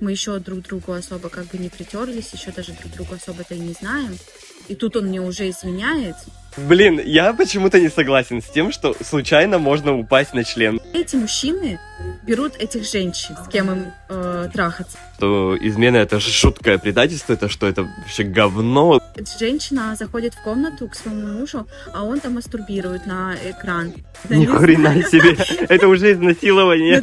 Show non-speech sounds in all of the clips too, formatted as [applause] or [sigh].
мы еще друг другу особо как бы не притерлись, еще даже друг друга особо-то и не знаем. И тут он мне уже изменяет. Блин, я почему-то не согласен с тем, что случайно можно упасть на член. Эти мужчины берут этих женщин, с кем им э, трахаться. То измена это жуткое предательство, это что, это вообще говно. Женщина заходит в комнату к своему мужу, а он там мастурбирует на экран. Ни хрена себе, это уже изнасилование.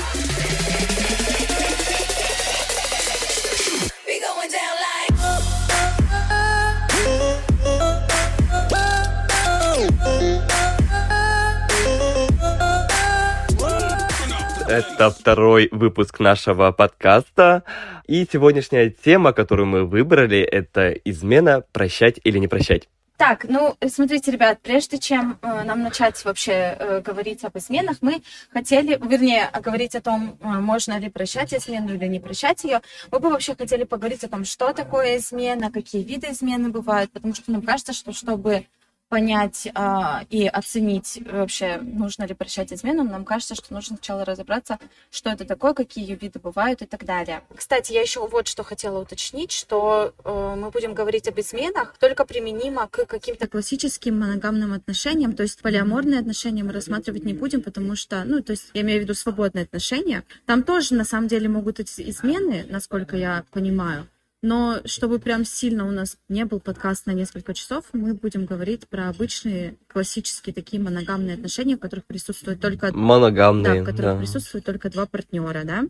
Это второй выпуск нашего подкаста. И сегодняшняя тема, которую мы выбрали, это измена прощать или не прощать. Так, ну, смотрите, ребят, прежде чем э, нам начать вообще э, говорить об изменах, мы хотели, вернее, говорить о том, э, можно ли прощать измену или не прощать ее, мы бы вообще хотели поговорить о том, что такое измена, какие виды измены бывают, потому что нам кажется, что чтобы понять а, и оценить вообще, нужно ли прощать измену, нам кажется, что нужно сначала разобраться, что это такое, какие ее виды бывают и так далее. Кстати, я еще вот что хотела уточнить, что э, мы будем говорить об изменах только применимо к каким-то классическим моногамным отношениям, то есть полиаморные отношения мы рассматривать не будем, потому что, ну, то есть я имею в виду свободные отношения. Там тоже на самом деле могут быть измены, насколько я понимаю. Но чтобы прям сильно у нас не был подкаст на несколько часов, мы будем говорить про обычные классические такие моногамные отношения, в которых присутствует только да, Моногамные. в которых да. присутствует только два партнера, да?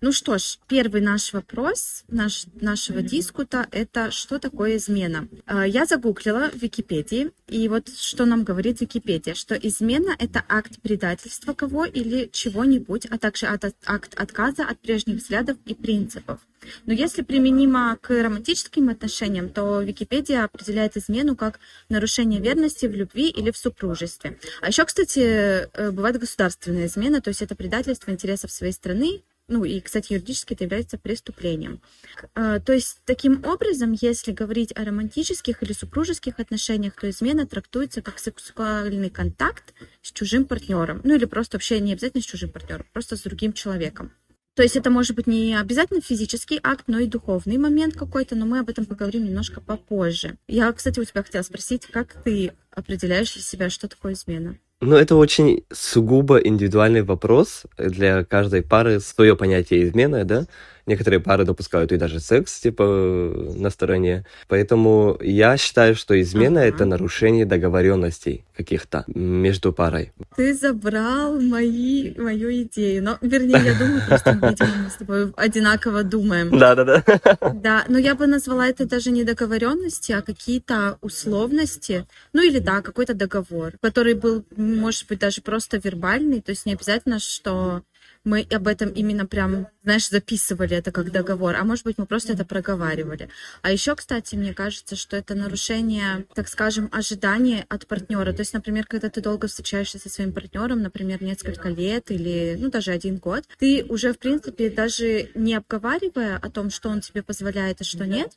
Ну что ж, первый наш вопрос наш, нашего дискута – это что такое измена? А, Я загуглила в Википедии, и вот что нам говорит Википедия, что измена – это акт предательства кого или чего-нибудь, а также акт отказа от прежних взглядов и принципов. Но если применимо к романтическим отношениям, то Википедия определяет измену как нарушение верности в любви или в супружестве. А еще, кстати, э, бывает государственная измена, то есть это предательство интересов своей страны, ну и, кстати, юридически это является преступлением. Э, То есть, таким образом, если говорить о романтических или супружеских отношениях, то измена трактуется как сексуальный контакт с чужим партнером. Ну или просто вообще не обязательно с чужим партнером, просто с другим человеком. То есть это может быть не обязательно физический акт, но и духовный момент какой-то, но мы об этом поговорим немножко попозже. Я, кстати, у тебя хотела спросить, как ты определяешь для себя, что такое измена? Ну, это очень сугубо индивидуальный вопрос. Для каждой пары свое понятие измены, да? Некоторые пары допускают и даже секс, типа, на стороне. Поэтому я считаю, что измена Ага. это нарушение договоренностей каких-то между парой. Ты забрал мои, мою идею. Но, вернее, я думаю, просто, видимо, мы с тобой одинаково думаем. Да-да-да. Да, но я бы назвала это даже не договоренности, а какие-то условности, ну или да, какой-то договор, который был, может быть, даже просто вербальный, то есть не обязательно, что мы об этом именно прям, знаешь, записывали это как договор, а может быть, мы просто это проговаривали. А еще, кстати, мне кажется, что это нарушение, так скажем, ожидания от партнера. То есть, например, когда ты долго встречаешься со своим партнером, например, несколько лет или, ну, даже один год, ты уже, в принципе, даже не обговаривая о том, что он тебе позволяет и что нет,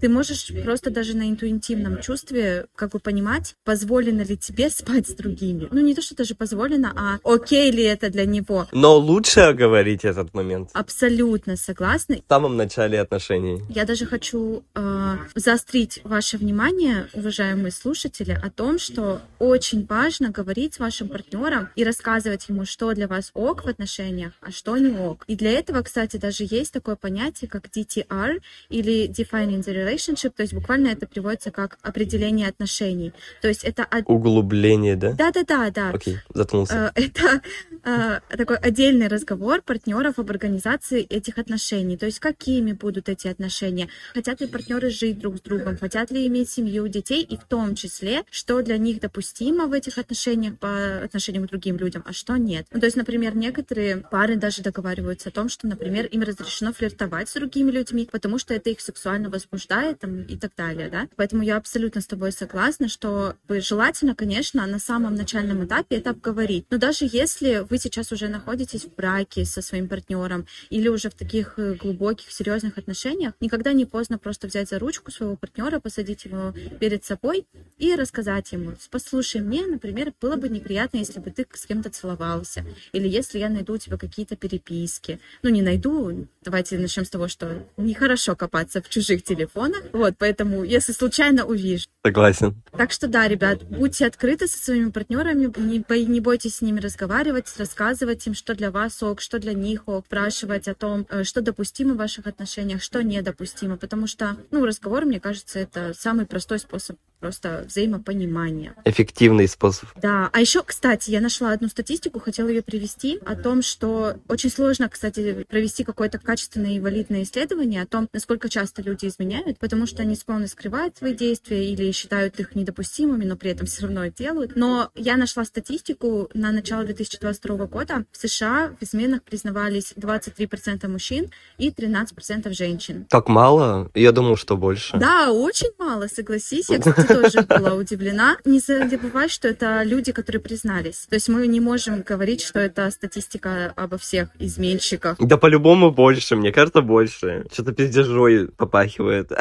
ты можешь просто даже на интуитивном чувстве как бы понимать, позволено ли тебе спать с другими. Ну, не то, что даже позволено, а окей ли это для него. Но лучше оговорить этот момент Абсолютно согласна. в самом начале отношений. Я даже хочу э, заострить ваше внимание, уважаемые слушатели, о том, что очень важно говорить с вашим партнером и рассказывать ему, что для вас ок в отношениях, а что не ок. И для этого, кстати, даже есть такое понятие, как DTR или Defining relationship, то есть буквально это переводится как определение отношений. То есть это... од- Углубление, да? Да-да-да, да. Окей, заткнулся. Э, Это э, такой отдельный разговор партнеров об организации этих отношений. То есть какими будут эти отношения? Хотят ли партнеры жить друг с другом? Хотят ли иметь семью, детей? И в том числе, что для них допустимо в этих отношениях по отношениям к другим людям, а что нет. Ну, то есть, например, некоторые пары даже договариваются о том, что, например, им разрешено флиртовать с другими людьми, потому что это их сексуально возбуждает там, и так далее, да. Поэтому я абсолютно с тобой согласна, что желательно, конечно, на самом начальном этапе это обговорить. Но даже если вы сейчас уже находитесь в браке со своим партнером или уже в таких э, глубоких, серьезных отношениях, никогда не поздно просто взять за ручку своего партнера, посадить его перед собой и рассказать ему, послушай, мне, например, было бы неприятно, если бы ты с кем-то целовался, или если я найду у тебя какие-то переписки. Ну, не найду, давайте начнем с того, что нехорошо копаться в чужих телефонах, вот, поэтому, если случайно увижу. Согласен. Так что да, ребят, будьте открыты со своими партнерами, не, бо- не бойтесь с ними разговаривать, рассказывать им, что для вас ок, что для них ок, спрашивать о том, э, что допустимо в ваших отношениях, что недопустимо, потому что, ну, разговор, мне кажется, это самый простой способ просто взаимопонимания. Эффективный способ. Да, а еще, кстати, я нашла одну статистику, хотела ее привести, о том, что очень сложно, кстати, провести какое-то качественное и валидное исследование о том, насколько часто люди изменяют, потому что они склонны скрывать свои действия или считают их недопустимыми, но при этом все равно это делают. Но я нашла статистику на начало 2022 года. В США в изменах признавались 23% мужчин и 13% женщин. Так мало? Я думал, что больше. Да, очень мало, согласись. Я, [laughs] кстати, тоже была удивлена. Не забывай, что это люди, которые признались. То есть мы не можем говорить, что это статистика обо всех изменщиках. Да по-любому больше, мне кажется, больше. Что-то пиздежой попахивает.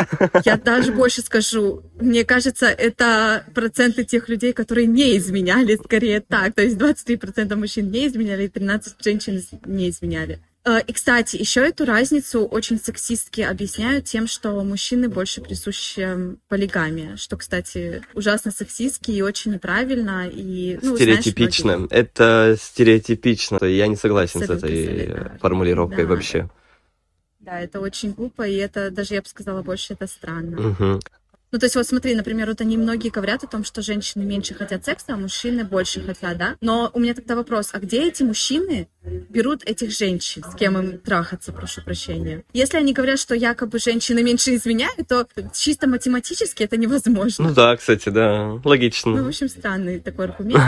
Я даже больше скажу. Мне кажется, это проценты тех людей, которые не изменяли, скорее так. То есть 23% мужчин не изменяли, и 13% женщин не изменяли. Э, И, кстати, еще эту разницу очень сексистски объясняют тем, что мужчины больше присущи полигамия, что, кстати, ужасно сексистски и очень неправильно. И, ну, знаешь, Стереотипично. многие- Это стереотипично. Я не согласен с Абсолютно этой солидарна. формулировкой Да. вообще. Да, это очень глупо, и это, даже я бы сказала, больше это странно. Мгм. Ну, то есть, вот смотри, например, вот они многие говорят о том, что женщины меньше хотят секса, а мужчины больше хотят, да? Но у меня тогда вопрос, а где эти мужчины берут этих женщин, с кем им трахаться, прошу прощения? Если они говорят, что якобы женщины меньше изменяют, то чисто математически это невозможно. Ну да, кстати, да. Ну, в Логично. общем, странный такой аргумент.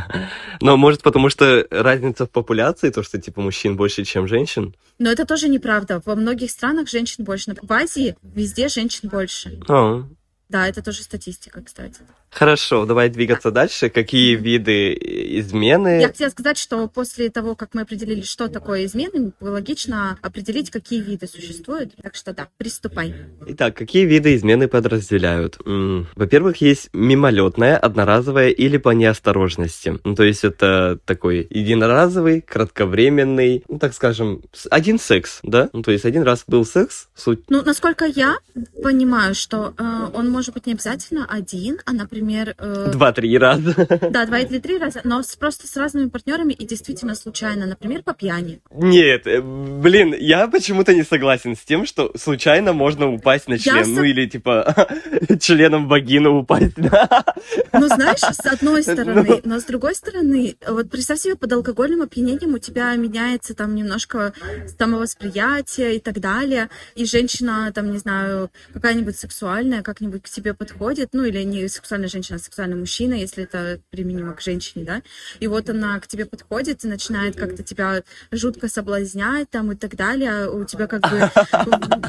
[laughs] Но может потому что разница в популяции, то, что типа мужчин больше, чем женщин? Но это тоже неправда. Во многих странах женщин больше. В Азии везде женщин больше. А, Да, это тоже статистика, кстати. Хорошо, давай двигаться дальше. Какие виды измены? Я хотела сказать, что после того, как мы определили, что такое измены, логично определить, какие виды существуют. Так что да, приступай. Итак, какие виды измены подразделяют? Во-первых, есть мимолетная, одноразовая или по неосторожности. Ну, то есть это такой единоразовый, кратковременный, ну, так скажем, один секс, да? Ну, то есть один раз был секс, суть Ну, насколько я понимаю, что э, он может быть не обязательно один, а, например, э, два-три раза. [laughs] да, два или три раза, но просто с разными партнерами и действительно случайно, например, по пьяни. Нет, э, блин, я почему-то не согласен с тем, что случайно можно упасть на член. со- Ну или типа [laughs] членом вагину упасть. Ну, знаешь, с одной [laughs] Ну. стороны, но с другой стороны, вот представь себе, под алкогольным опьянением у тебя меняется там немножко самовосприятие и так далее, и женщина, там, не знаю, какая-нибудь сексуальная как-нибудь к тебе подходит, ну, или не сексуальная женщина, а сексуальный мужчина, если это применимо к женщине, да, и вот она к тебе подходит и начинает как-то тебя жутко соблазнять там и так далее, а у тебя как бы,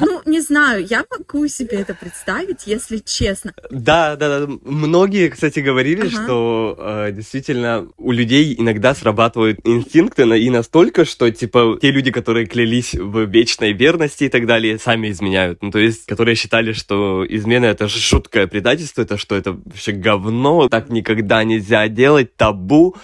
[laughs] ну, не знаю, я могу себе это представить, если честно. Да, да, да. Многие, кстати, говорили, Ага. что э, действительно у людей иногда срабатывают инстинкты и настолько, что типа те люди, которые клялись в вечной верности и так далее, сами изменяют. Ну, то есть, которые считали, что измена это жуткое предательство, это что это вообще говно, так никогда нельзя делать, табу.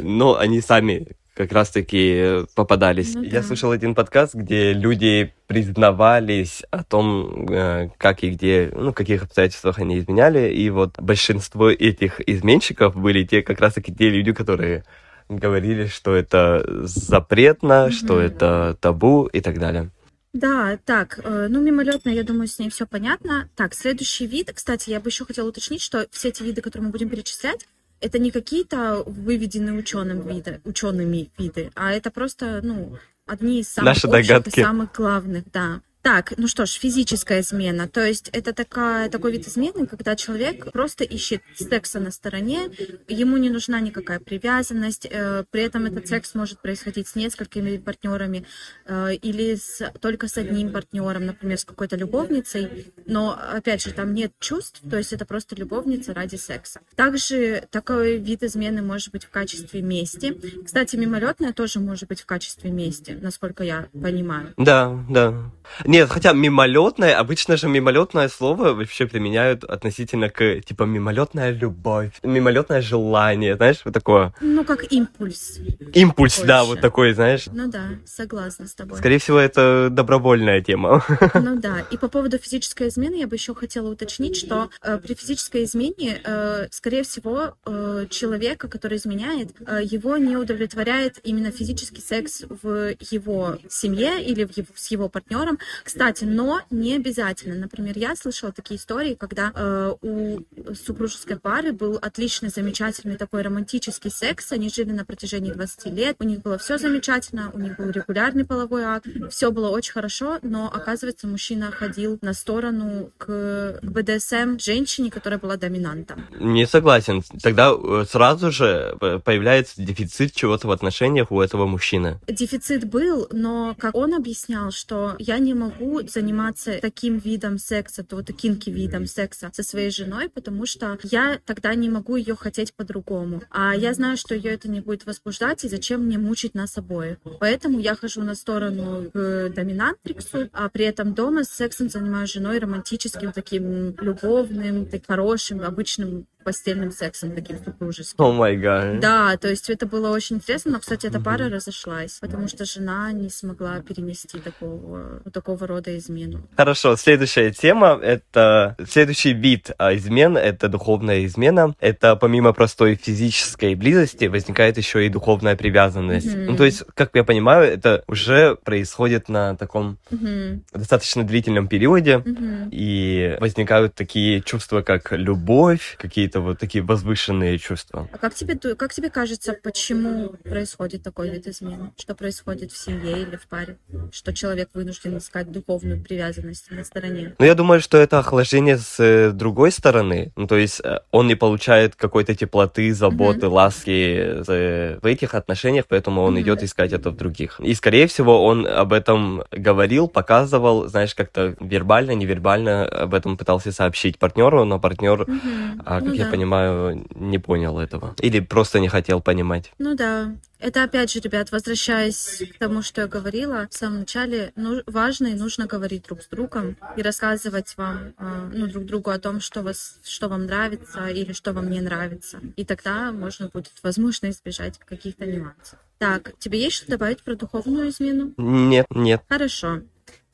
Но они сами как раз-таки попадались. Ну Я да. слышал один подкаст, где люди признавались о том, э, как и где, ну, в каких обстоятельствах они изменяли, и вот большинство этих изменщиков были те как раз-таки те люди, которые говорили, что это запретно, что Мгм. это табу и так далее. Да, так, э, ну, мимолетно, я думаю, с ней все понятно. Так, следующий вид. Кстати, я бы еще хотела уточнить, что все эти виды, которые мы будем перечислять, это не какие-то выведенные ученым виды, учеными виды, а это просто, ну, одни из самых Наши общих догадки. и самых главных, да. Так, ну что ж, физическая измена. То есть это такая, такой вид измены, когда человек просто ищет секса на стороне, ему не нужна никакая привязанность, э, при этом этот секс может происходить с несколькими партнерами э, или с, только с одним партнером, например, с какой-то любовницей, но, опять же, там нет чувств, то есть это просто любовница ради секса. Также такой вид измены может быть в качестве мести. Кстати, мимолетная тоже может быть в качестве мести, насколько я понимаю. Да, да. Нет, хотя мимолетное, обычно же мимолетное слово вообще применяют относительно к, типа, мимолетная любовь, мимолетное желание, знаешь, вот такое. Ну, как импульс. Импульс, да, Больше. вот такой, знаешь. Ну да, согласна с тобой. Скорее всего, это добровольная тема. [laughs] Ну да. И по поводу физической измены я бы еще хотела уточнить, что э, при физической измене, э, скорее всего, э, человека, который изменяет, э, его не удовлетворяет именно физический секс в его семье или в его- с его партнером. Кстати, но не обязательно. Например, я слышала такие истории, когда э, у супружеской пары был отличный, замечательный такой романтический секс. Они жили на протяжении 20 лет. У них было все замечательно, у них был регулярный половой акт. Все было очень хорошо, но оказывается, мужчина ходил на сторону к БДСМ женщине, которая была доминантом. Не согласен. Тогда э, сразу же э, появляется дефицит чего-то в отношениях у этого мужчины. Дефицит был, но как он объяснял, что я не могу заниматься таким видом секса, то вот кинки видом секса со своей женой, потому что я тогда не могу ее хотеть по-другому. А я знаю, что ее это не будет возбуждать, и зачем мне мучить нас обоих. Поэтому я хожу на сторону к доминантриксу, а при этом дома сексом занимаюсь женой романтическим, таким любовным, так хорошим, обычным постельным сексом, таким супружеским. О май гад. Да, то есть это было очень интересно, но, кстати, эта пара разошлась, потому что жена не смогла перенести такого, вот такого рода измену. Хорошо, следующая тема, это следующий вид а, измен, это духовная измена. Это помимо простой физической близости возникает еще и духовная привязанность. Мгм. Ну, то есть, как я понимаю, это уже происходит на таком Мгм, достаточно длительном периоде, мгм. и возникают такие чувства, как любовь, какие-то вот такие возвышенные чувства. А как тебе, как тебе кажется, почему происходит такой вид измены? Что происходит в семье или в паре? Что человек вынужден искать духовную привязанность на стороне? Ну, я думаю, что это охлаждение с э, другой стороны. Ну, то есть э, он не получает какой-то теплоты, заботы, ласки э, в этих отношениях, поэтому он Мгм. идет искать это в других. И, скорее всего, он об этом говорил, показывал, знаешь, как-то вербально, невербально об этом пытался сообщить партнеру, но партнер, Мгм. а, как Ну я да. понимаю, не понял этого. Или просто не хотел понимать. Ну да. Это опять же, ребят, возвращаясь к тому, что я говорила в самом начале, ну, важно и нужно говорить друг с другом и рассказывать вам, э, ну, друг другу о том, что, вас, что вам нравится или что вам не нравится. И тогда можно будет, возможно, избежать каких-то нюансов. Так, тебе есть что добавить про духовную измену? Нет, нет. Хорошо.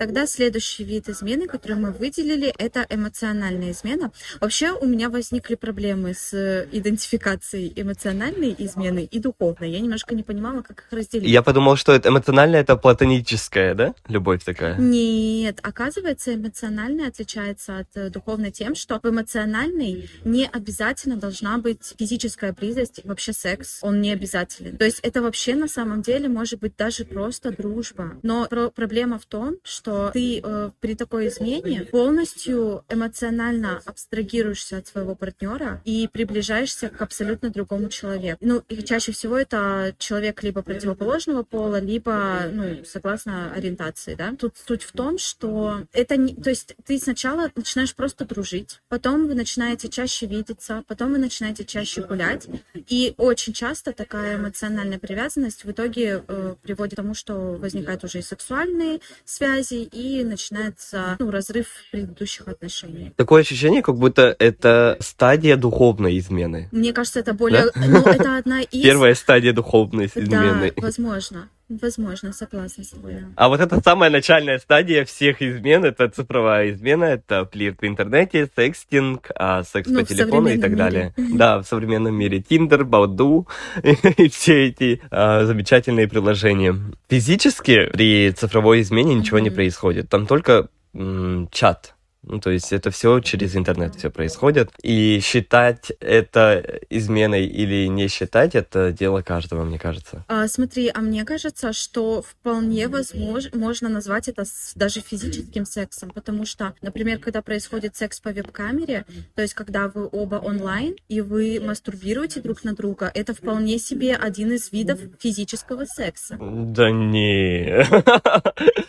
Тогда следующий вид измены, который мы выделили, это эмоциональная измена. Вообще у меня возникли проблемы с э, идентификацией эмоциональной измены и духовной. Я немножко не понимала, как их разделить. Я подумал, что это эмоционально, это платоническая, да? Любовь такая. Нет, оказывается, эмоциональная отличается от э, духовной тем, что в эмоциональной не обязательно должна быть физическая близость, вообще секс, он не обязателен. То есть это вообще на самом деле может быть даже просто дружба. Но про- проблема в том, что ты э, при такой измене полностью эмоционально абстрагируешься от своего партнера и приближаешься к абсолютно другому человеку. Ну, и чаще всего это человек либо противоположного пола, либо, ну, согласно ориентации, да. Тут суть в том, что это не... То есть ты сначала начинаешь просто дружить, потом вы начинаете чаще видеться, потом вы начинаете чаще гулять, и очень часто такая эмоциональная привязанность в итоге э, приводит к тому, что возникают уже и сексуальные связи, и начинается ну, разрыв предыдущих отношений. Такое ощущение, как будто это стадия духовной измены. Мне кажется, это более... Ну, это одна из... Первая стадия духовной измены. Да, возможно. Возможно, согласна с тобой. да. А вот это самая начальная стадия всех измен, это цифровая измена, это флирт в интернете, секстинг, а, секс Ну, по телефону и так современном далее. Да, в современном мире Тиндер, Бауду [laughs] и все эти а, замечательные приложения. Физически при цифровой измене ничего не Мгм. происходит, там только м, чат. Ну, то есть это все через интернет все происходит. И считать это изменой или не считать, это дело каждого, мне кажется. А, смотри, а мне кажется, что вполне возможно, можно назвать это даже физическим сексом, потому что, например, когда происходит секс по веб-камере, то есть когда вы оба онлайн и вы мастурбируете друг на друга, это вполне себе один из видов физического секса. Да не,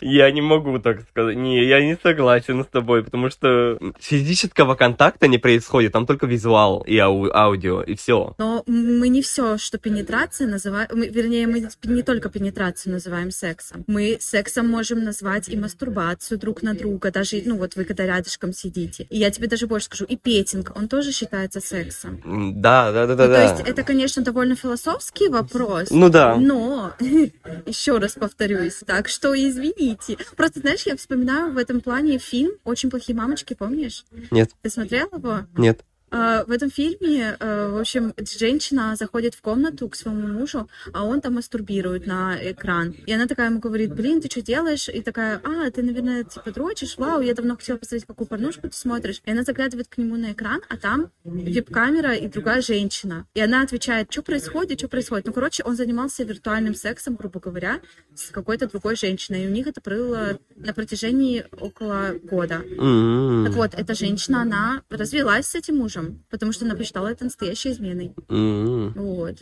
[laughs] я не могу так сказать. Не, я не согласен с тобой, потому что физического контакта не происходит, там только визуал и ау- аудио, и все. Но мы не все, что пенетрация называем, вернее, мы не только пенетрацию называем сексом. Мы сексом можем назвать и мастурбацию друг на друга, даже, ну вот вы когда рядышком сидите. И я тебе даже больше скажу, и петинг, он тоже считается сексом. Да, да, да, да, Ну, то да. есть это, конечно, довольно философский вопрос. Ну да. Но, [laughs] еще раз повторюсь, так что извините. Просто, знаешь, я вспоминаю в этом плане фильм «Очень плохие мамочки», помнишь? Нет, Ты смотрел его? нет. А, В этом фильме, э, в общем, женщина заходит в комнату к своему мужу, а он там мастурбирует на экран. И она такая ему говорит, блин, ты что делаешь? И такая, а, ты, наверное, типа дрочишь? Вау, я давно хотела посмотреть, какую порнушку ты смотришь. И она заглядывает к нему на экран, а там веб-камера и другая женщина. И она отвечает, что происходит, что происходит? Ну, короче, он занимался виртуальным сексом, грубо говоря, с какой-то другой женщиной. И у них это было на протяжении около года. М, Так вот, эта женщина, она развелась с этим мужем, потому что она посчитала это настоящей изменой. м. Вот.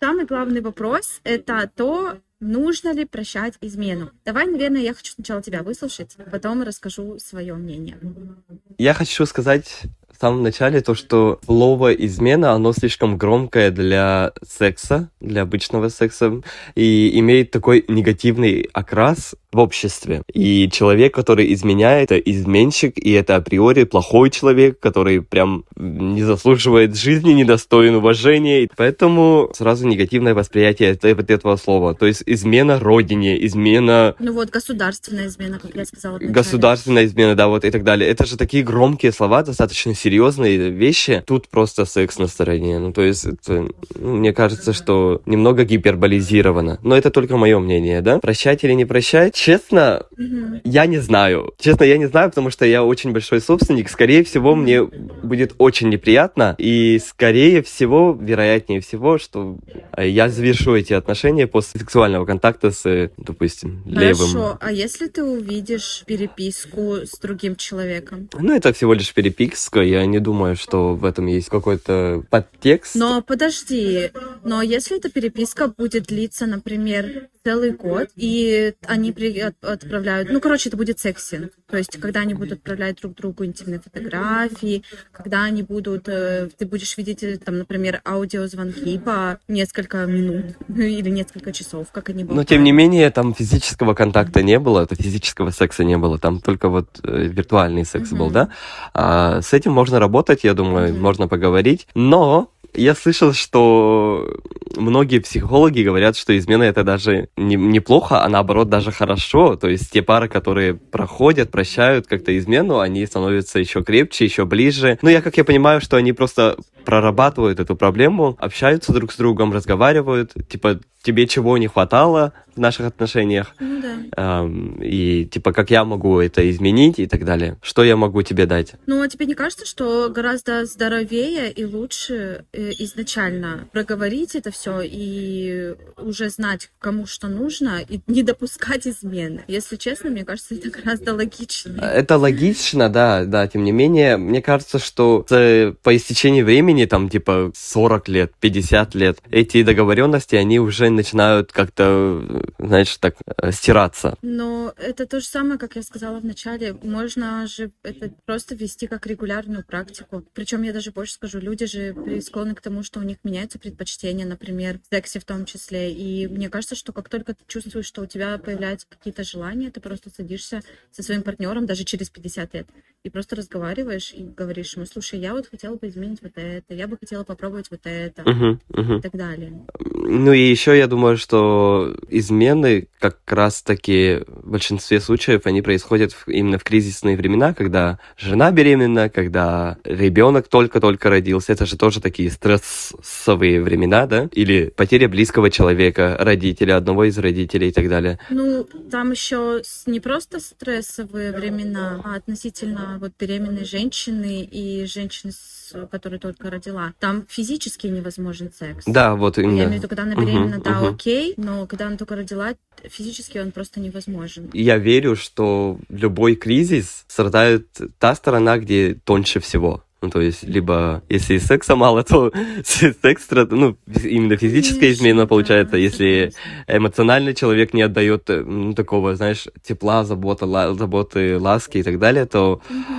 Самый главный вопрос — это то, нужно ли прощать измену. Давай, наверное, я хочу сначала тебя выслушать, потом расскажу свое мнение. Я хочу сказать в самом начале то, что слово измена, оно слишком громкое для секса, для обычного секса, и имеет такой негативный окрас в обществе. И человек, который изменяет, это изменщик, и это априори плохой человек, который прям не заслуживает жизни, недостоин уважения. Поэтому сразу негативное восприятие вот этого слова. То есть измена родине, измена Ну вот, государственная измена, как я сказала. Государственная измена, да, вот и так далее. Это же такие громкие слова, достаточно серьезные вещи. Тут просто секс на стороне. Ну, то есть, это, ну, мне кажется, что немного гиперболизировано. Но это только мое мнение, да? Прощать или не прощать? Честно, Мгм. я не знаю. Честно, я не знаю, потому что я очень большой собственник. Скорее всего, мне будет очень неприятно. И скорее всего, вероятнее всего, что э, я завершу эти отношения после сексуального контакта с, э, допустим, левым. Хорошо, а если ты увидишь переписку с другим человеком? Ну, это всего лишь переписка. Я не думаю, что в этом есть какой-то подтекст. Но подожди, но если эта переписка будет длиться, например, целый год, и они при- от- отправляют, ну, короче, это будет сексинг, то есть, когда они будут отправлять друг другу интимные фотографии, когда они будут, э, ты будешь видеть, э, там, например, аудиозвонки по несколько минут [laughs] или несколько часов, как они Но, болтают. тем не менее, там физического контакта не было, это физического секса не было, там только вот э, виртуальный секс был, Мгм. да? А, с этим можно работать, я думаю, Мгм. можно поговорить, но я слышал, что многие психологи говорят, что измена это даже не- неплохо, а наоборот даже хорошо. То есть те пары, которые проходят, прощают как-то измену, они становятся еще крепче, еще ближе. Ну, я как я понимаю, что они просто прорабатывают эту проблему, общаются друг с другом, разговаривают, типа, тебе чего не хватало в наших отношениях, Ну да. Эм, и типа, как я могу это изменить и так далее. Что я могу тебе дать? Ну, а тебе не кажется, что гораздо здоровее и лучше э, изначально проговорить это все и уже знать, кому что нужно, и не допускать измены? Если честно, мне кажется, это гораздо логичнее. Это логично, да, да, тем не менее, мне кажется, что по истечении времени, там, типа, 40 лет, 50 лет, эти договоренности, они уже начинают как-то, знаешь, так, э, стираться. Но это то же самое, как я сказала в начале. Можно же это просто вести как регулярную практику. Причем я даже больше скажу, люди же склонны к тому, что у них меняются предпочтения, например, в сексе в том числе. И мне кажется, что как только ты чувствуешь, что у тебя появляются какие-то желания, ты просто садишься со своим партнером даже через 50 лет и просто разговариваешь и говоришь ему, слушай, я вот хотела бы изменить вот это, я бы хотела попробовать вот это мгм. и так далее. Ну и еще я думаю, что измена измены как раз-таки в большинстве случаев они происходят именно в кризисные времена, когда жена беременна, когда ребенок только-только родился. Это же тоже такие стрессовые времена, да? Или потеря близкого человека, родителя, одного из родителей и так далее. Ну, там еще не просто стрессовые времена, а относительно вот беременной женщины и женщины, с- которая только родила. Там физически невозможен секс. Да, вот Я имею в именно. виду, когда она беременна, да, мгм. окей, но когда она только родила, физически он просто невозможен. Я верю, что любой кризис страдает та сторона, где тоньше всего. Ну, то есть, либо если секса мало, [laughs] то секс, ну, именно физическая измена получается, если эмоционально человек не отдает э, ну, такого, знаешь, тепла, забота, ла- заботы, ласки и так далее, то, а,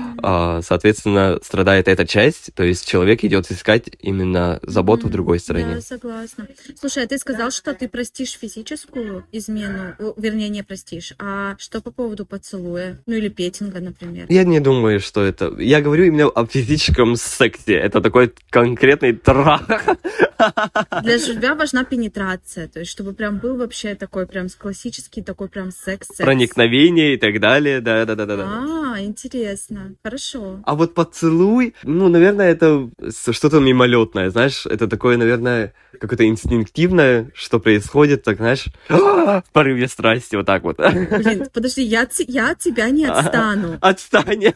соответственно, страдает эта часть, то есть человек идет искать именно заботу в Мгм. другой стороне. Да, согласна. Слушай, а ты сказал, что ты простишь физическую измену, вернее, не простишь, а что по поводу поцелуя? Ну или петинга, например? Я не думаю, что это... Я говорю именно о физическом сексе. Это такой конкретный трах. Для тебя важна пенетрация, то есть чтобы прям был вообще такой прям классический такой прям секс-секс. Проникновение и так далее. Да-да-да-да. А, интересно. Хорошо. А вот поцелуй, ну, наверное, это что-то мимолетное, знаешь, это такое, наверное, какое-то инстинктивное, что происходит, так, знаешь, в порыве страсти, вот так вот. Блин, подожди, я, я от тебя не отстану. Отстань. [laughs]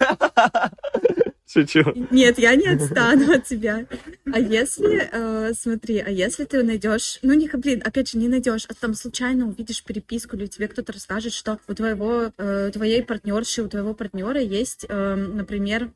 Шучу. Нет, я не отстану от тебя. А если, э, смотри, а если ты найдешь, ну не, блин, опять же, не найдешь, а там случайно увидишь переписку, или тебе кто-то расскажет, что у твоего, э, твоей партнерши, у твоего партнера есть, э, например,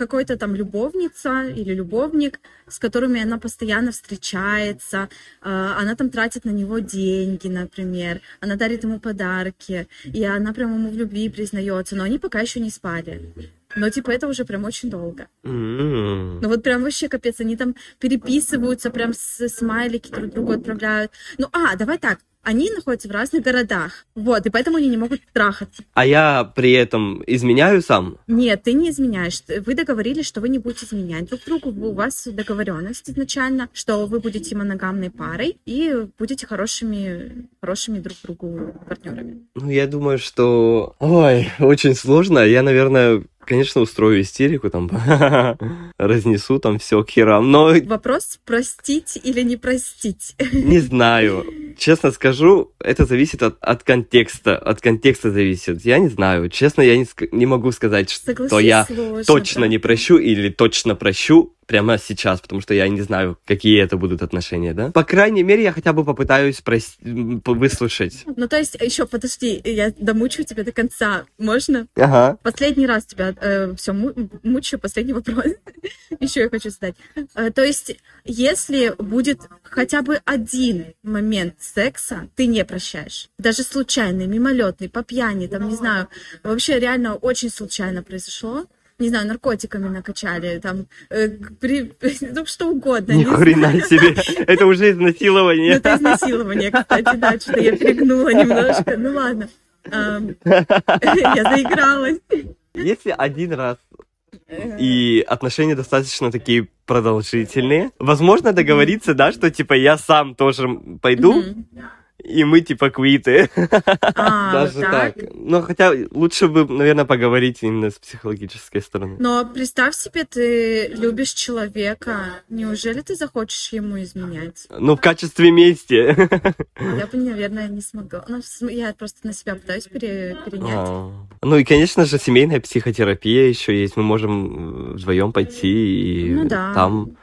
какой-то там любовница или любовник, с которыми она постоянно встречается, э, она там тратит на него деньги, например, она дарит ему подарки, и она прям ему в любви признается, но они пока еще не спали. Но типа это уже прям очень долго. М. Ну вот прям вообще капец, они там переписываются, прям с смайлики друг другу отправляют. Ну а, давай так, они находятся в разных городах, вот, и поэтому они не могут трахаться. А я при этом изменяю сам? Нет, ты не изменяешь. Вы договорились, что вы не будете изменять друг другу. У вас договоренность изначально, что вы будете моногамной парой и будете хорошими, хорошими друг другу партнерами. Ну, я думаю, что... Ой, очень сложно. Я, наверное, конечно, устрою истерику, там, [laughs] разнесу там все к херам, но Вопрос простить или не простить. не знаю. Честно скажу, это зависит от, от контекста. От контекста зависит. Я не знаю. Честно, я не, не могу сказать, что Согласись, я сложно, точно да. не прощу или точно прощу прямо сейчас, потому что я не знаю, какие это будут отношения, да? По крайней мере, я хотя бы попытаюсь прос- выслушать. Ну, то есть, еще подожди, я домучу тебя до конца. Можно? Ага. Последний раз тебя все мучаю, последний вопрос. [laughs] Еще я хочу задать. Э, то есть, если будет хотя бы один момент секса, ты не прощаешь. Даже случайный, мимолетный, по пьяни, там, не знаю, вообще реально очень случайно произошло. Не знаю, наркотиками накачали, там, э, при- [laughs] ну, что угодно. Ни знаю. хрена себе. [laughs] Это уже Ну, изнасилование. это изнасилование, кстати, да, что-то я перегнула немножко. Ну ладно. [laughs] Я заигралась. Если один раз и отношения достаточно такие продолжительные, возможно договориться, да, что типа я сам тоже пойду. И мы типа квиты. А, [laughs] Даже вот так. Но хотя лучше бы, наверное, поговорить именно с психологической стороны. Но представь себе, ты любишь человека. Неужели ты захочешь ему изменять? Ну, в качестве мести. Я бы, наверное, не смогла. Ну, я просто на себя пытаюсь пере- перенять. А. Ну и, конечно же, семейная психотерапия еще есть. Мы можем вдвоем пойти и Ну да. там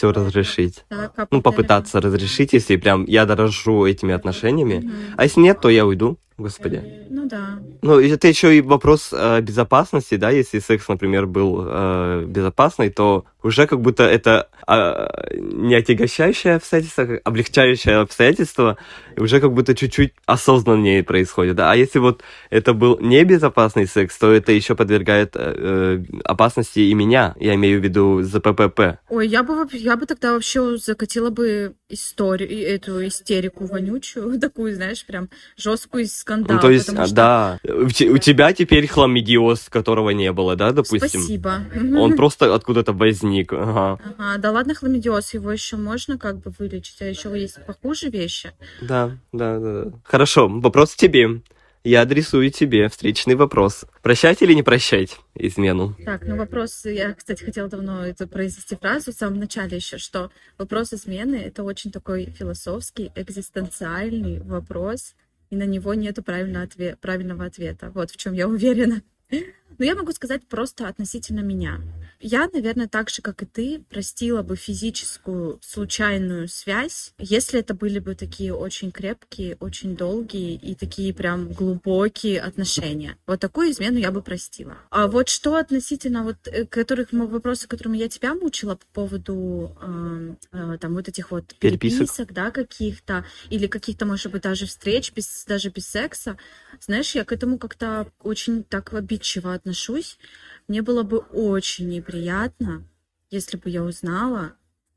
все разрешить. Так, а Ну, попытаться разрешить, если прям я дорожу этими отношениями. А если нет, то я уйду, господи. Ну да. Ну, это еще и вопрос э, безопасности, да, если секс, например, был э, безопасный, то уже как будто это э, не отягощающее обстоятельство, как облегчающее обстоятельство, и уже как будто чуть-чуть осознаннее происходит, да. А если вот это был небезопасный секс, то это еще подвергает э, э, опасности и меня, я имею в виду ЗППП. Ой, я бы, я бы тогда вообще закатила бы историю, эту истерику вонючую, [laughs] такую, знаешь, прям жесткую, с скандал. Ну, то есть, потому а, что- да, у у тебя теперь хламидиоз, которого не было, да, допустим? Спасибо. Он [laughs] просто откуда-то возник. Ага. Ага, да ладно, хламидиоз, его еще можно как бы вылечить, а еще есть похуже вещи. Да, да, да. да. Хорошо, вопрос тебе. Я адресую тебе встречный вопрос. Прощать или не прощать измену? Так, ну вопрос, я, кстати, хотела давно это произнести фразу в самом начале еще, что вопрос измены — это очень такой философский, экзистенциальный вопрос, и на него нету правильного, отве- правильного ответа. Вот в чем я уверена. [laughs] Но я могу сказать просто относительно меня. Я, наверное, так же, как и ты, простила бы физическую случайную связь, если это были бы такие очень крепкие, очень долгие и такие прям глубокие отношения. Вот такую измену я бы простила. А вот что относительно вот э, которых вопросы, которыми я тебя мучила по поводу эм, э, там вот этих вот Переписок. переписок, да, каких-то, или каких-то, может быть, даже встреч без, даже без секса, знаешь, я к этому как-то очень так обидчиво отношусь. Мне было бы очень неприятно, если бы я узнала,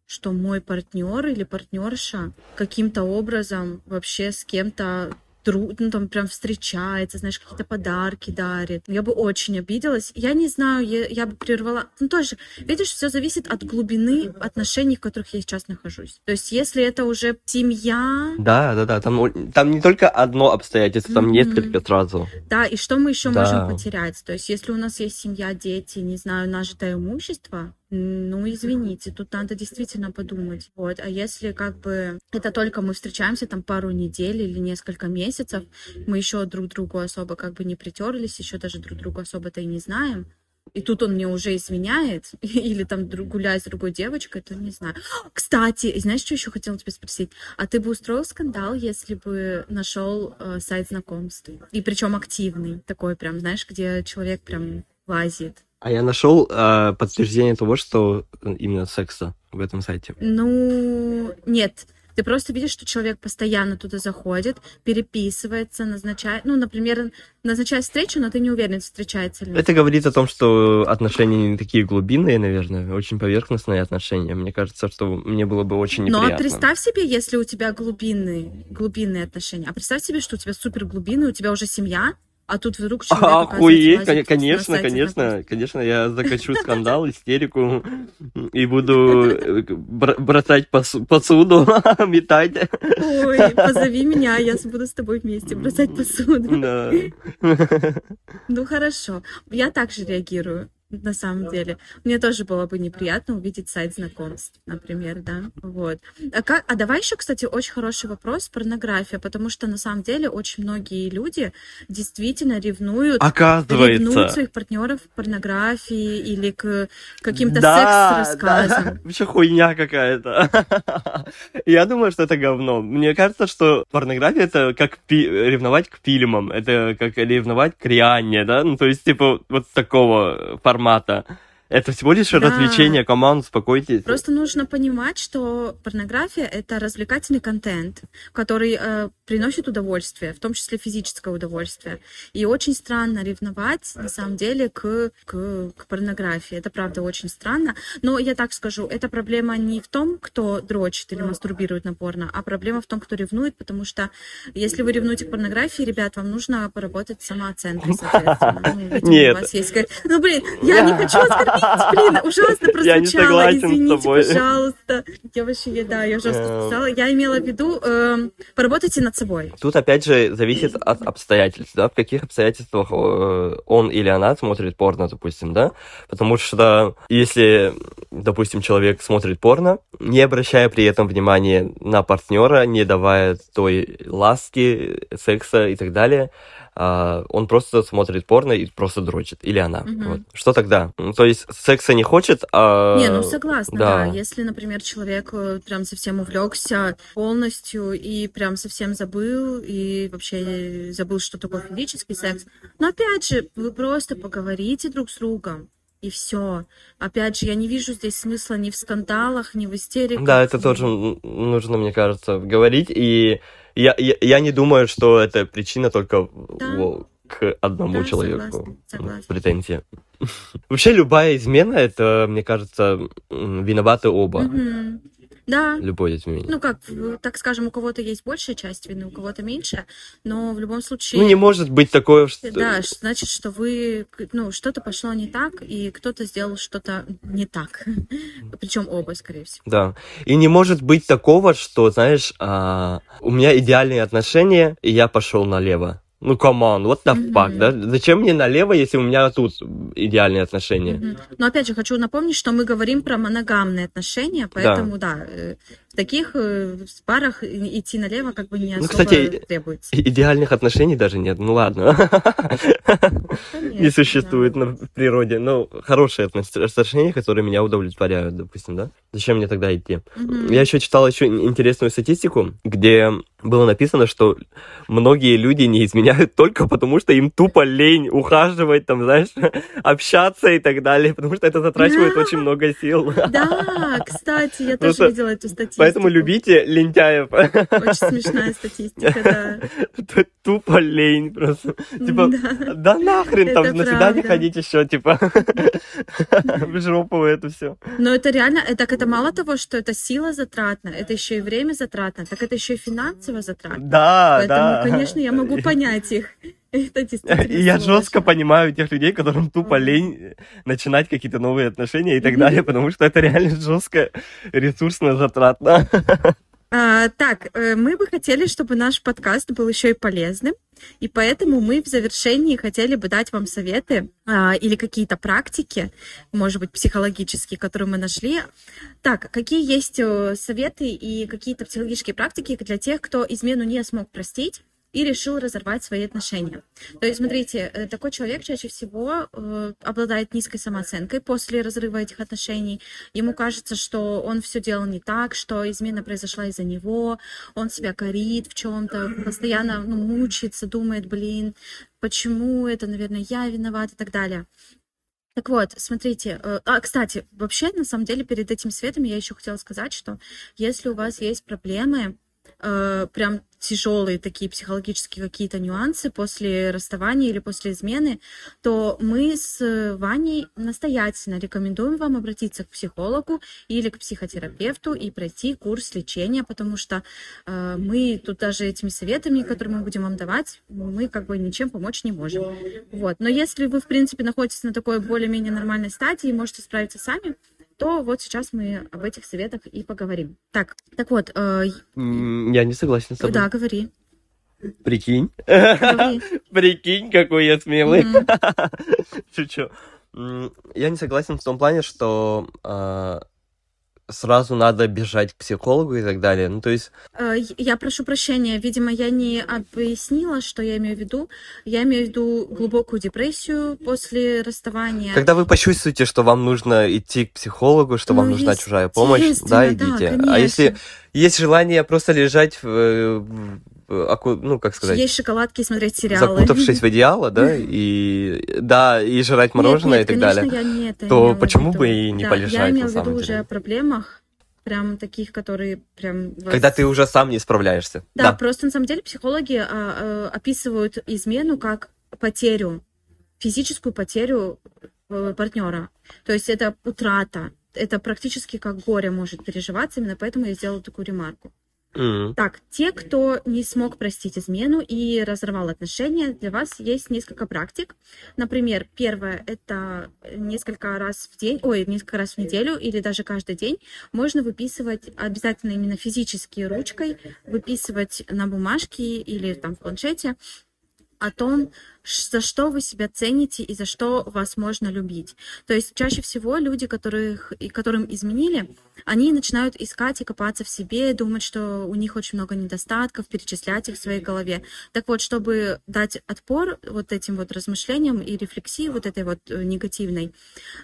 что мой партнер или партнерша каким-то образом вообще с кем-то дру- ну, там прям встречается, знаешь, какие-то подарки дарит. Я бы очень обиделась. Я не знаю, я, я бы прервала. Ну, тоже, видишь, все зависит от глубины отношений, в которых я сейчас нахожусь. То есть, если это уже семья, Да, да, да. Там, там не только одно обстоятельство, там Мгм. несколько сразу. Да, и что мы еще Да. можем потерять? То есть, если у нас есть семья, дети, не знаю, нажитое имущество, ну, извините, тут надо действительно подумать. Вот. А если как бы это только мы встречаемся там пару недель или несколько месяцев, мы еще друг другу особо как бы не притерлись, еще даже друг другу особо-то и не знаем, и тут он мне уже изменяет, [laughs] или там гуляет с другой девочкой, то не знаю. Кстати, знаешь, что еще хотела тебя спросить? А ты бы устроил скандал, если бы нашел э, сайт знакомств? И причем активный, такой прям, знаешь, где человек прям лазит. А я нашел э, подтверждение того, что именно секса в этом сайте. Ну, нет. Ты просто видишь, что человек постоянно туда заходит, переписывается, назначает, ну, например, назначает встречу, но ты не уверен, встречается нет. Это говорит о том, что отношения не такие глубинные, наверное, очень поверхностные отношения. Мне кажется, что мне было бы очень а неприятно. представь себе, если у тебя глубинные, глубинные отношения. А представь себе, что у тебя супер глубинные, у тебя уже семья, а тут вдруг человек Охуеть, оказывается, лазит конечно, конечно, знакомств. конечно, я закачу скандал, [laughs] истерику и буду э, бр- бросать посу- посуду, [laughs] метать. Ой, позови меня, я буду с тобой вместе бросать посуду. Да. Ну хорошо, я также реагирую. На самом деле, мне тоже было бы неприятно увидеть сайт знакомств, например, да, вот. А, как, а давай еще, кстати, очень хороший вопрос порнография, потому что на самом деле очень многие люди действительно ревнуют ревнуют Оказывается. своих партнеров к порнографии или к каким-то Да, секс-рассказам. да. [laughs] Вообще хуйня какая-то. [laughs] Я думаю, что это говно. Мне кажется, что порнография это как пи- ревновать к фильмам, это как ревновать к Рианне, да? Ну, то есть, типа, вот такого формата. mata. Это всего лишь Да. развлечение, команд, успокойтесь. Просто нужно понимать, что порнография это развлекательный контент, который э, приносит удовольствие, в том числе физическое удовольствие. И очень странно ревновать, на самом деле, к, к, к порнографии. Это правда очень странно. Но я так скажу, эта проблема не в том, кто дрочит или мастурбирует на порно, а проблема в том, кто ревнует, потому что если вы ревнуете к порнографии, ребят, вам нужно поработать с самооценкой, соответственно. Ну, видимо, Нет. у вас есть... Ну, блин, я не хочу оскорбить, блин, [laughs] ужасно Я не прозвучало, с извините, тобой. пожалуйста. Я вообще, да, я жестко Эм. сказала. Я имела в виду, эм, поработайте над собой. Тут опять же зависит от обстоятельств, да, в каких обстоятельствах э, он или она смотрит порно, допустим, да, потому что если, допустим, человек смотрит порно, не обращая при этом внимания на партнера, не давая той ласки, секса и так далее, а, он просто смотрит порно и просто дрочит, или она. Мгм. Вот. Что тогда? Ну, То есть секса не хочет, а... Не, ну согласна, да. да. Если, например, человек э, прям совсем увлекся полностью и прям совсем забыл, и вообще забыл, что такое физический секс. Но опять же, вы просто поговорите друг с другом. И все. Опять же, я не вижу здесь смысла ни в скандалах, ни в истериках. Да, это тоже нужно, мне кажется, говорить. И я, я, я не думаю, что это причина только Да. во- к одному Да, человеку. согласна, согласна. Претензия. Вообще любая измена, это, мне кажется, виноваты оба. Мгм. Да, Любое изменение. ну как, так скажем, у кого-то есть большая часть вины, у кого-то меньше, но в любом случае... Ну, не может быть такое, что... Да, значит, что вы, ну, что-то пошло не так, и кто-то сделал что-то не так. [laughs] Причем оба, скорее всего. Да. И не может быть такого, что, знаешь, а, у меня идеальные отношения, и я пошел налево. Ну, come on, what the fuck, Мгм. да? Зачем мне налево, если у меня тут идеальные отношения? Мгм. Но опять же, хочу напомнить, что мы говорим про моногамные отношения, поэтому, да, э, в таких э, парах идти налево как бы не Ну, особо кстати, требуется. Идеальных отношений даже нет, ну ладно. Не существует на- природе. Ну, хорошие отношения, которые меня удовлетворяют, допустим, да? Зачем мне тогда идти? да. Я еще читал еще интересную статистику, где было написано, что многие люди не изменяют [laughs] только потому, что им тупо лень ухаживать, там, знаешь, [laughs] общаться и так далее, потому что это затрачивает очень много сил. [laughs] Да, кстати, я Просто тоже видела эту статистику. Поэтому любите лентяев. Очень смешная статистика, да. Это Тупо лень просто. Типа, Да. да нахрен там Это на свидание правда. ходить еще, типа, в жопу это все. Но это реально, э, так это мало того, что это сила затратна, это еще и время затратно, так это еще и финансово затратно. Да, Поэтому, да. конечно, я могу [laughs] понять их. [laughs] Это действительно [laughs] И я сложно. жестко понимаю тех людей, которым тупо лень начинать какие-то новые отношения и так далее, потому что это реально жестко ресурсно затратно. А, так, э, мы бы хотели, чтобы наш подкаст был еще и полезным, и поэтому мы в завершении хотели бы дать вам советы а, или какие-то практики, может быть, психологические, которые мы нашли. Так, какие есть э, советы и какие-то психологические практики для тех, кто измену не смог простить и решил разорвать свои отношения. То есть, смотрите, э, такой человек чаще всего э, обладает низкой самооценкой после разрыва этих отношений. Ему кажется, что он все делал не так, что измена произошла из-за него, он себя корит в чем-то, постоянно ну, мучается, думает, блин, почему это, наверное, я виноват и так далее. Так вот, смотрите, э, а, кстати, вообще, на самом деле, перед этим светом я еще хотела сказать, что если у вас есть проблемы, э, прям тяжелые такие психологические какие-то нюансы после расставания или после измены, то мы с Ваней настоятельно рекомендуем вам обратиться к психологу или к психотерапевту и пройти курс лечения, потому что э, мы тут даже этими советами, которые мы будем вам давать, мы как бы ничем помочь не можем. Вот. Но если вы, в принципе, находитесь на такой более-менее нормальной стадии и можете справиться сами, то вот сейчас мы об этих советах и поговорим. Так, так вот, э, Я не согласен с тобой. да, говори. Прикинь. говори. [laughs] Прикинь, какой я смелый. Мгм. [laughs] Шучу. Я не согласен в том плане, что а, сразу надо бежать к психологу и так далее. Ну, то есть, Э, Я прошу прощения, видимо, я не объяснила, что я имею в виду. Я имею в виду глубокую депрессию после расставания. когда вы почувствуете, что вам нужно идти к психологу, что вам Ну, нужна чужая помощь, да, естественно, да, идите. А если есть желание просто лежать, в, э, ну, как сказать, Есть шоколадки и смотреть сериалы. закутавшись в одеяло, да, [laughs] и да, и жрать мороженое Нет, и так нет, далее. я не это то почему виду. бы и не Да, полежать, Я имела в виду уже о проблемах, прям таких, которые прям... вас- Когда ты уже сам не справляешься. Да, просто на самом деле психологи а, а, описывают измену как потерю, физическую потерю партнера. То есть это утрата. Это практически как горе может переживаться, именно поэтому я сделала такую ремарку. М. Так, те, кто не смог простить измену и разорвал отношения, для вас есть несколько практик. Например, первое – это несколько раз в день, ой, несколько раз в неделю или даже каждый день можно выписывать обязательно именно физически ручкой, выписывать на бумажке или там в планшете о том, за что вы себя цените и за что вас можно любить. То есть чаще всего люди, которых, которым изменили, они начинают искать и копаться в себе, думать, что у них очень много недостатков, перечислять их в своей голове. Так вот, чтобы дать отпор вот этим вот размышлениям и рефлексии вот этой вот э, негативной,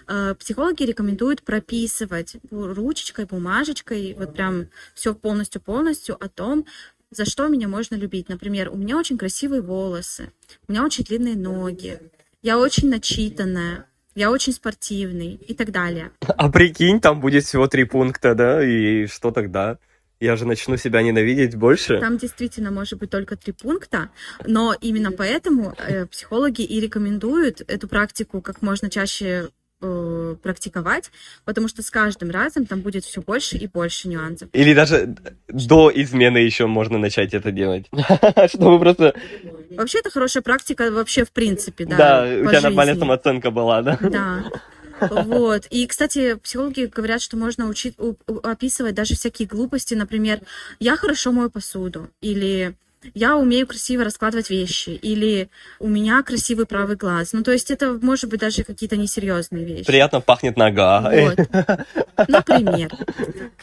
э, психологи рекомендуют прописывать ручечкой, бумажечкой, вот прям все полностью-полностью о том, за что меня можно любить. Например, у меня очень красивые волосы, у меня очень длинные ноги, я очень начитанная, я очень спортивный и так далее. А прикинь, там будет всего три пункта, да, и что тогда? Я же начну себя ненавидеть больше. Там действительно может быть только три пункта, но именно поэтому э, психологи и рекомендуют эту практику как можно чаще э, практиковать, потому что с каждым разом там будет все больше и больше нюансов. Или даже до измены еще можно начать это делать. [laughs] Чтобы просто... Вообще это хорошая практика вообще в принципе, да. Да, у тебя нормальная самооценка была, да? Да. Вот. И, кстати, психологи говорят, что можно учить, у- у- описывать даже всякие глупости. Например, я хорошо мою посуду. Или я умею красиво раскладывать вещи. Или у меня красивый правый глаз. Ну, то есть это может быть даже какие-то несерьезные вещи. Приятно пахнет нога. Вот. Например.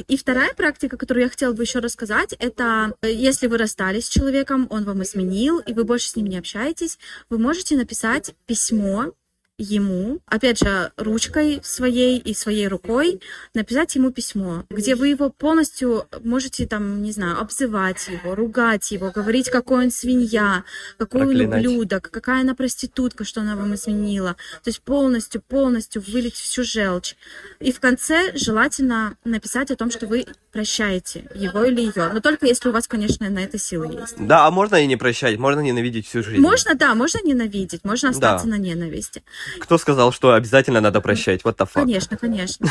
И вторая практика, которую я хотела бы еще рассказать, это э, если вы расстались с человеком, он вам изменил, и вы больше с ним не общаетесь, вы можете написать письмо ему, опять же, ручкой своей и своей рукой, написать ему письмо, где вы его полностью можете, там, не знаю, обзывать его, ругать его, говорить, какой он свинья, какой он ублюдок, какая она проститутка, что она вам изменила. То есть полностью, полностью вылить всю желчь. И в конце желательно написать о том, что вы прощаете его или ее. Но только если у вас, конечно, на это силы есть. Да, а можно и не прощать, можно ненавидеть всю жизнь. Можно, да, можно ненавидеть, можно остаться Да. на ненависти. Кто сказал, что обязательно надо прощать? What the fuck? Конечно, конечно.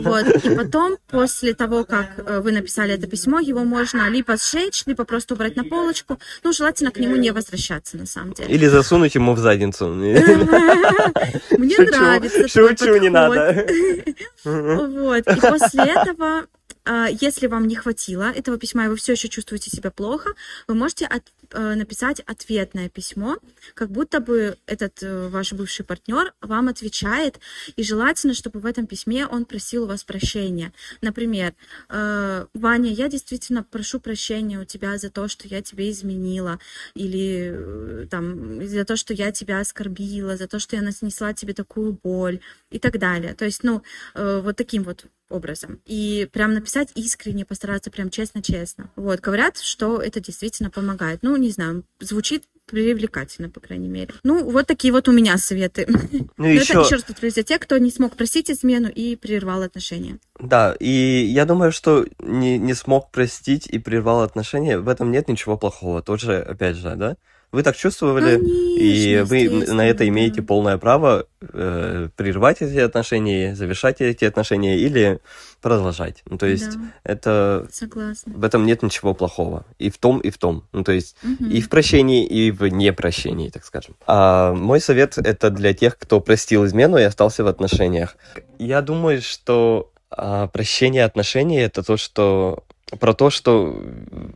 Вот. И потом, после того, как э, вы написали это письмо, его можно либо сжечь, либо просто убрать на полочку. Ну, желательно к нему не возвращаться, на самом деле. Или засунуть ему в задницу. [laughs] Мне нравится Шучу, не надо. [laughs] Вот. И после этого, если вам не хватило этого письма, и вы все еще чувствуете себя плохо, вы можете от- э, написать ответное письмо, как будто бы этот э, ваш бывший партнер вам отвечает, и желательно, чтобы в этом письме он просил у вас прощения. Например, э, Ваня, я действительно прошу прощения у тебя за то, что я тебе изменила, или там за то, что я тебя оскорбила, за то, что я нанесла тебе такую боль и так далее. То есть, ну, вот таким вот образом. И прям написать искренне, постараться прям честно-честно. Вот, говорят, что это действительно помогает. Ну, не знаю, звучит привлекательно, по крайней мере. Ну, вот такие вот у меня советы. Ну, [laughs] Но это еще... еще раз повторюсь, для тех, кто не смог простить измену и прервал отношения. Да, и я думаю, что не, не смог простить и прервал отношения, в этом нет ничего плохого. Тоже, опять же, да? Вы так чувствовали, и Конечно, вы н- на это имеете полное право э, прервать эти отношения, завершать эти отношения или продолжать. Ну, то есть Да, это согласна. в этом нет ничего плохого. И в том, и в том. Ну, то есть Мгм. и в прощении, и в непрощении, так скажем. А мой совет это для тех, кто простил измену и остался в отношениях. Я думаю, что а, прощение отношений это то, что про то, что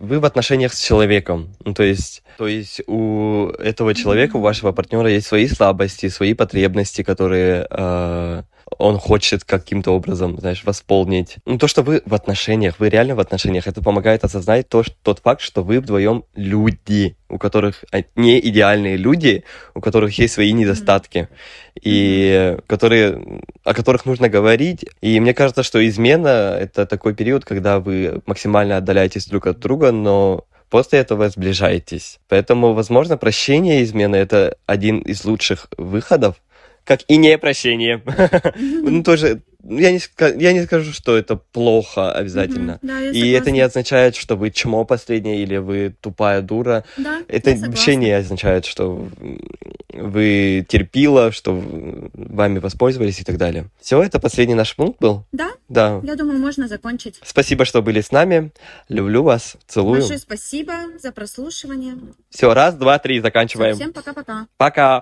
вы в отношениях с человеком. Ну, то есть, то есть у этого человека, у вашего партнера есть свои слабости, свои потребности, которые э, он хочет каким-то образом, знаешь, восполнить. Ну, то, что вы в отношениях, вы реально в отношениях, это помогает осознать то, что, тот факт, что вы вдвоем люди, у которых а, не идеальные люди, у которых есть свои недостатки, и которые, о которых нужно говорить. И мне кажется, что измена — это такой период, когда вы максимально отдаляетесь друг от друга, но после этого сближаетесь. Поэтому, возможно, прощение измены — это один из лучших выходов, как и непрощение. [laughs] Ну, тоже, я не, я не скажу, что это плохо обязательно. Да, И это не означает, что вы чмо последнее или вы тупая дура. Да, Это вообще не означает, что вы терпила, что вами воспользовались и так далее. Все, это последний наш пункт был? Да, Да. я думаю, можно закончить. Спасибо, что были с нами. Люблю вас. Целую. Большое спасибо за прослушивание. Все, раз, два, три, заканчиваем. Всем пока-пока. Пока.